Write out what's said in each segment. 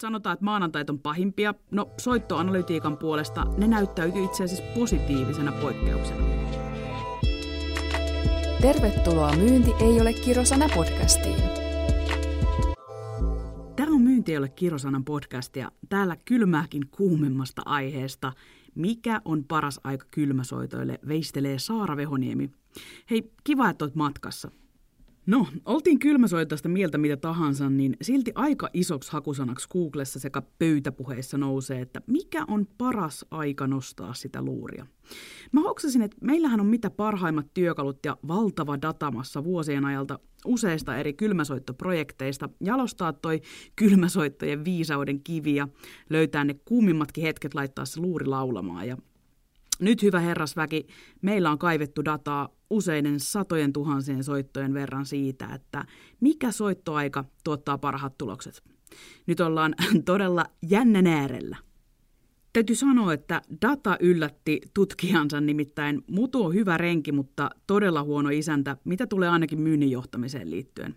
Sanotaan, että maanantait on pahimpia. No, soittoanalytiikan puolesta ne näyttäytyy itse asiassa positiivisena poikkeuksena. Tervetuloa Myynti ei ole kirosana podcastiin. Tämä on Myynti ei ole kirosanan podcast ja täällä kylmääkin kuumemmasta aiheesta. Mikä on paras aika kylmäsoitoille, veistelee Saara Vehoniemi. Hei, kiva, että olet matkassa. No, oltiin kylmäsoitosta mieltä mitä tahansa, niin silti aika isoksi hakusanaksi Googlessa sekä pöytäpuheissa nousee, että mikä on paras aika nostaa sitä luuria. Mä hoksasin, että meillähän on mitä parhaimmat työkalut ja valtava datamassa vuosien ajalta useista eri kylmäsoittoprojekteista jalostaa toi kylmäsoittojen viisauden kiviä, löytää ne kuumimmatkin hetket laittaa se luuri laulamaan ja nyt hyvä herrasväki, meillä on kaivettu dataa useiden satojen tuhansien soittojen verran siitä, että mikä soittoaika tuottaa parhaat tulokset. Nyt ollaan todella jännän äärellä. Täytyy sanoa, että data yllätti tutkijansa, nimittäin Mutu on hyvä renki, mutta todella huono isäntä, mitä tulee ainakin myynnin johtamiseen liittyen.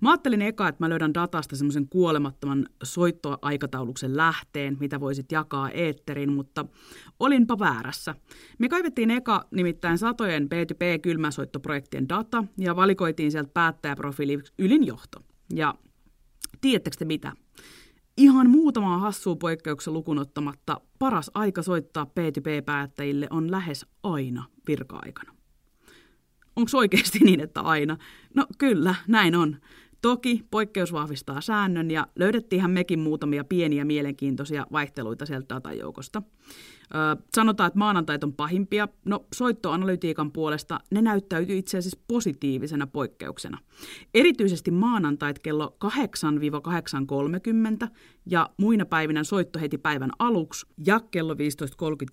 Mä ajattelin eka, että mä löydän datasta semmoisen kuolemattoman soittoaikatauluksen lähteen, mitä voisit jakaa eetterin, mutta olinpa väärässä. Me kaivettiin eka nimittäin satojen B2B-kylmäsoittoprojektien data ja valikoitiin sieltä päättäjäprofiili ylinjohto. Ja tiedättekö te mitä? Ihan muutamaa hassua poikkeuksen lukunottamatta paras aika soittaa P2P-päättäjille on lähes aina virka-aikana. Onko oikeasti niin, että aina? No kyllä, näin on. Toki poikkeus vahvistaa säännön ja löydettiinhän mekin muutamia pieniä mielenkiintoisia vaihteluita sieltä datajoukosta. Öö, sanotaan, että maanantait on pahimpia. No soittoanalytiikan puolesta ne näyttäytyy itse asiassa positiivisena poikkeuksena. Erityisesti maanantait kello 8-8.30 ja muina päivinä soitto heti päivän aluksi ja kello 15.30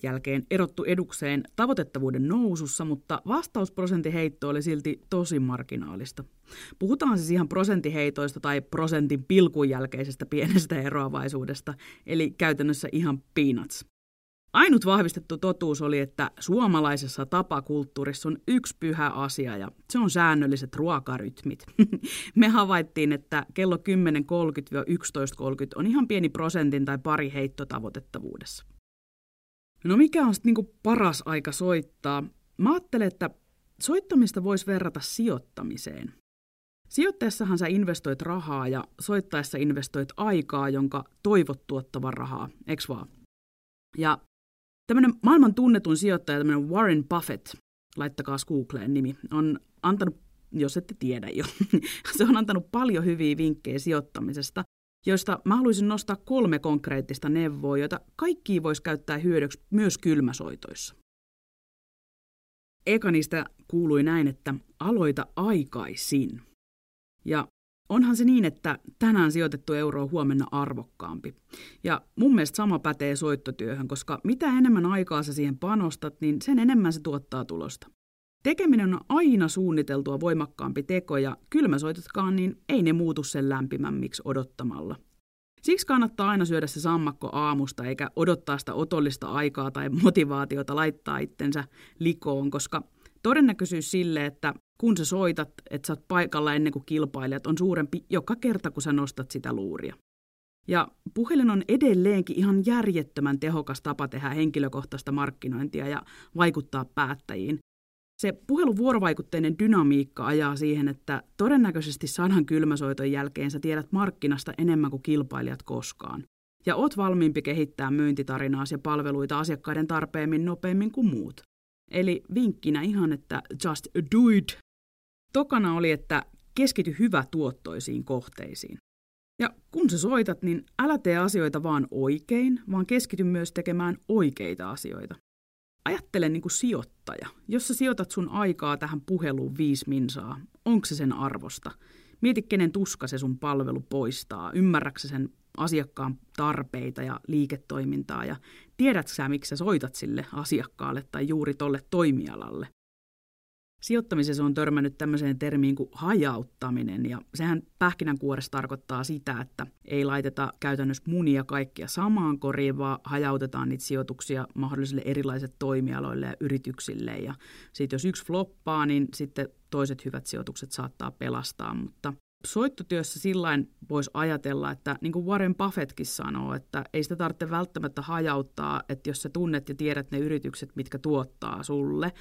jälkeen erottu edukseen tavoitettavuuden nousussa, mutta vastausprosentin heitto oli silti tosi marginaalista. Puhutaan siis ihan prosenttiheitoista tai prosentin pilkun jälkeisestä pienestä eroavaisuudesta, eli käytännössä ihan peanuts. Ainut vahvistettu totuus oli, että suomalaisessa tapakulttuurissa on yksi pyhä asia ja se on säännölliset ruokarytmit. Me havaittiin, että kello 10.30-11.30 on ihan pieni prosentin tai pari heitto tavoitettavuudessa. No mikä on sitten niinku paras aika soittaa? Mä ajattelen, että soittamista voisi verrata sijoittamiseen. Sijoitteessahan sä investoit rahaa ja soittaessa investoit aikaa, jonka toivot tuottavan rahaa, eks vaan? Ja tämmöinen maailman tunnetun sijoittaja, tämmöinen Warren Buffett, laittakaa Googleen nimi, on antanut, jos ette tiedä jo, se on antanut paljon hyviä vinkkejä sijoittamisesta, joista mä haluaisin nostaa kolme konkreettista neuvoa, joita kaikki voisi käyttää hyödyksi myös kylmäsoitoissa. Eka niistä kuului näin, että aloita aikaisin. Ja onhan se niin, että tänään sijoitettu euro on huomenna arvokkaampi. Ja mun mielestä sama pätee soittotyöhön, koska mitä enemmän aikaa sä siihen panostat, niin sen enemmän se tuottaa tulosta. Tekeminen on aina suunniteltua voimakkaampi teko ja kylmäsoitotkaan, niin ei ne muutu sen lämpimämmiksi odottamalla. Siksi kannattaa aina syödä se sammakko aamusta eikä odottaa sitä otollista aikaa tai motivaatiota laittaa itsensä likoon, koska todennäköisyys sille, että kun sä soitat, että sä oot paikalla ennen kuin kilpailijat, on suurempi joka kerta, kun sä nostat sitä luuria. Ja puhelin on edelleenkin ihan järjettömän tehokas tapa tehdä henkilökohtaista markkinointia ja vaikuttaa päättäjiin. Se puhelun vuorovaikutteinen dynamiikka ajaa siihen, että todennäköisesti sadan kylmäsoiton jälkeen sä tiedät markkinasta enemmän kuin kilpailijat koskaan. Ja oot valmiimpi kehittää myyntitarinaa ja palveluita asiakkaiden tarpeemmin nopeammin kuin muut. Eli vinkkinä ihan, että just do it. Tokana oli, että keskity hyvä tuottoisiin kohteisiin. Ja kun sä soitat, niin älä tee asioita vaan oikein, vaan keskity myös tekemään oikeita asioita. Ajattele niin kuin sijoittaja. Jos sä sijoitat sun aikaa tähän puheluun viisi minsaa, onko se sen arvosta? Mieti, kenen tuska se sun palvelu poistaa. Ymmärrätkö sen asiakkaan tarpeita ja liiketoimintaa ja tiedätkö sä, miksi sä soitat sille asiakkaalle tai juuri tolle toimialalle. Sijoittamisessa on törmännyt tämmöiseen termiin kuin hajauttaminen, ja sehän pähkinänkuoressa tarkoittaa sitä, että ei laiteta käytännössä munia kaikkia samaan koriin, vaan hajautetaan niitä sijoituksia mahdollisille erilaisille toimialoille ja yrityksille. Ja sitten jos yksi floppaa, niin sitten toiset hyvät sijoitukset saattaa pelastaa, mutta soittotyössä sillain voisi ajatella, että niin kuin Warren Buffettkin sanoo, että ei sitä tarvitse välttämättä hajauttaa, että jos sä tunnet ja tiedät ne yritykset, mitkä tuottaa sulle,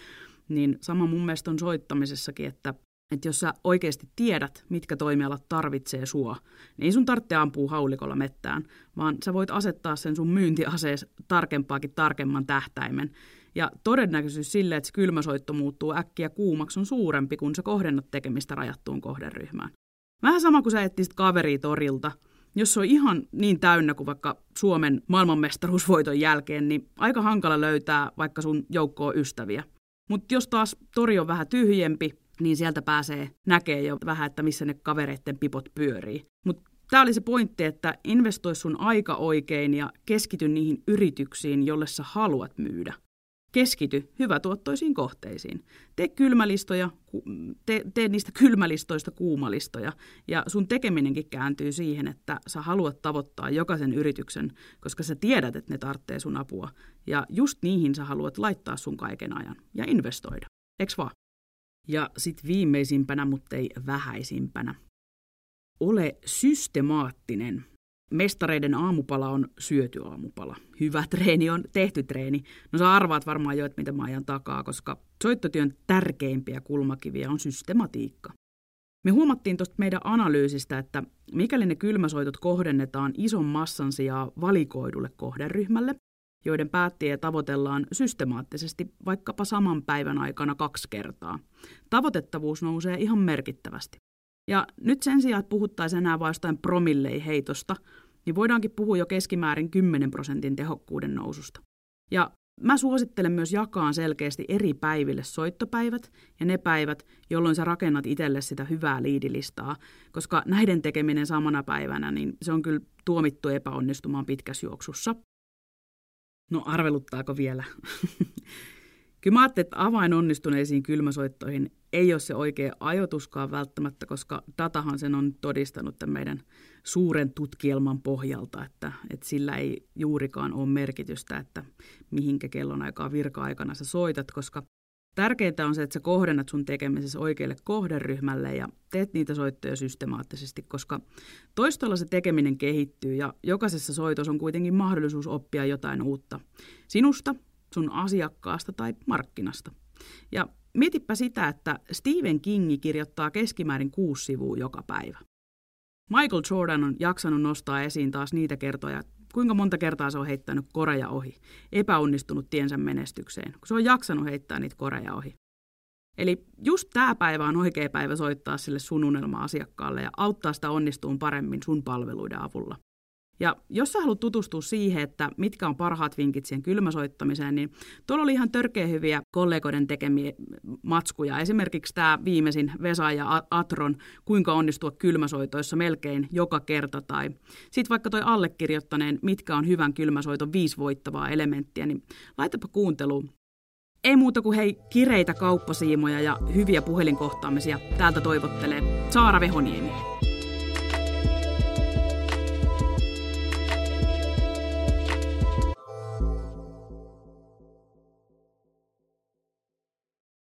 niin sama mun mielestä on soittamisessakin, että että jos sä oikeasti tiedät, mitkä toimialat tarvitsee sua, niin ei sun tarvitse ampua haulikolla mettään, vaan sä voit asettaa sen sun myyntiasees tarkempaakin tarkemman tähtäimen. Ja todennäköisyys sille, että se kylmäsoitto muuttuu äkkiä kuumaksi on suurempi, kun sä kohdennat tekemistä rajattuun kohderyhmään. Vähän sama kuin sä etsisit kaveria torilta. Jos se on ihan niin täynnä kuin vaikka Suomen maailmanmestaruusvoiton jälkeen, niin aika hankala löytää vaikka sun joukkoa ystäviä. Mutta jos taas tori on vähän tyhjempi, niin sieltä pääsee näkee jo vähän, että missä ne kavereiden pipot pyörii. Mutta tämä oli se pointti, että investoi sun aika oikein ja keskity niihin yrityksiin, jolle sä haluat myydä. Keskity hyvätuottoisiin kohteisiin. Tee kylmälistoja, tee, tee niistä kylmälistoista kuumalistoja. Ja sun tekeminenkin kääntyy siihen, että sä haluat tavoittaa jokaisen yrityksen, koska sä tiedät, että ne tarvitsee sun apua. Ja just niihin sä haluat laittaa sun kaiken ajan ja investoida. Eks vaan? Ja sitten viimeisimpänä, mutta ei vähäisimpänä. Ole systemaattinen. Mestareiden aamupala on syöty aamupala. Hyvä treeni on tehty treeni. No sä arvaat varmaan jo, että mitä mä ajan takaa, koska soittotyön tärkeimpiä kulmakiviä on systematiikka. Me huomattiin tuosta meidän analyysistä, että mikäli ne kylmäsoitot kohdennetaan ison massan sijaan valikoidulle kohderyhmälle, joiden päättiä tavoitellaan systemaattisesti vaikkapa saman päivän aikana kaksi kertaa. Tavoitettavuus nousee ihan merkittävästi. Ja nyt sen sijaan, että puhuttaisiin enää vain jostain promillei-heitosta, niin voidaankin puhua jo keskimäärin 10 prosentin tehokkuuden noususta. Ja mä suosittelen myös jakaa selkeästi eri päiville soittopäivät ja ne päivät, jolloin sä rakennat itselle sitä hyvää liidilistaa, koska näiden tekeminen samana päivänä, niin se on kyllä tuomittu epäonnistumaan pitkässä juoksussa. No arveluttaako vielä? Kyllä mä ajattelin, että avain onnistuneisiin kylmäsoittoihin ei ole se oikea ajoituskaan välttämättä, koska datahan sen on todistanut tämän meidän suuren tutkielman pohjalta, että, että sillä ei juurikaan ole merkitystä, että mihinkä kellonaikaa virka-aikana sä soitat, koska Tärkeintä on se, että sä kohdennat sun tekemisessä oikealle kohderyhmälle ja teet niitä soittoja systemaattisesti, koska toistolla se tekeminen kehittyy ja jokaisessa soitossa on kuitenkin mahdollisuus oppia jotain uutta. Sinusta, sun asiakkaasta tai markkinasta. Ja mietipä sitä, että Stephen Kingi kirjoittaa keskimäärin kuusi sivua joka päivä. Michael Jordan on jaksanut nostaa esiin taas niitä kertoja, kuinka monta kertaa se on heittänyt koreja ohi, epäonnistunut tiensä menestykseen, kun se on jaksanut heittää niitä koreja ohi. Eli just tämä päivä on oikea päivä soittaa sille sun unelma-asiakkaalle ja auttaa sitä onnistuun paremmin sun palveluiden avulla. Ja jos sä haluat tutustua siihen, että mitkä on parhaat vinkit siihen kylmäsoittamiseen, niin tuolla oli ihan törkeä hyviä kollegoiden tekemiä matskuja. Esimerkiksi tämä viimeisin Vesa ja Atron, kuinka onnistua kylmäsoitoissa melkein joka kerta. Tai sitten vaikka toi allekirjoittaneen, mitkä on hyvän kylmäsoiton viisi voittavaa elementtiä, niin laitapa kuunteluun. Ei muuta kuin hei kireitä kauppasiimoja ja hyviä puhelinkohtaamisia. Täältä toivottelee Saara Vehoniemi.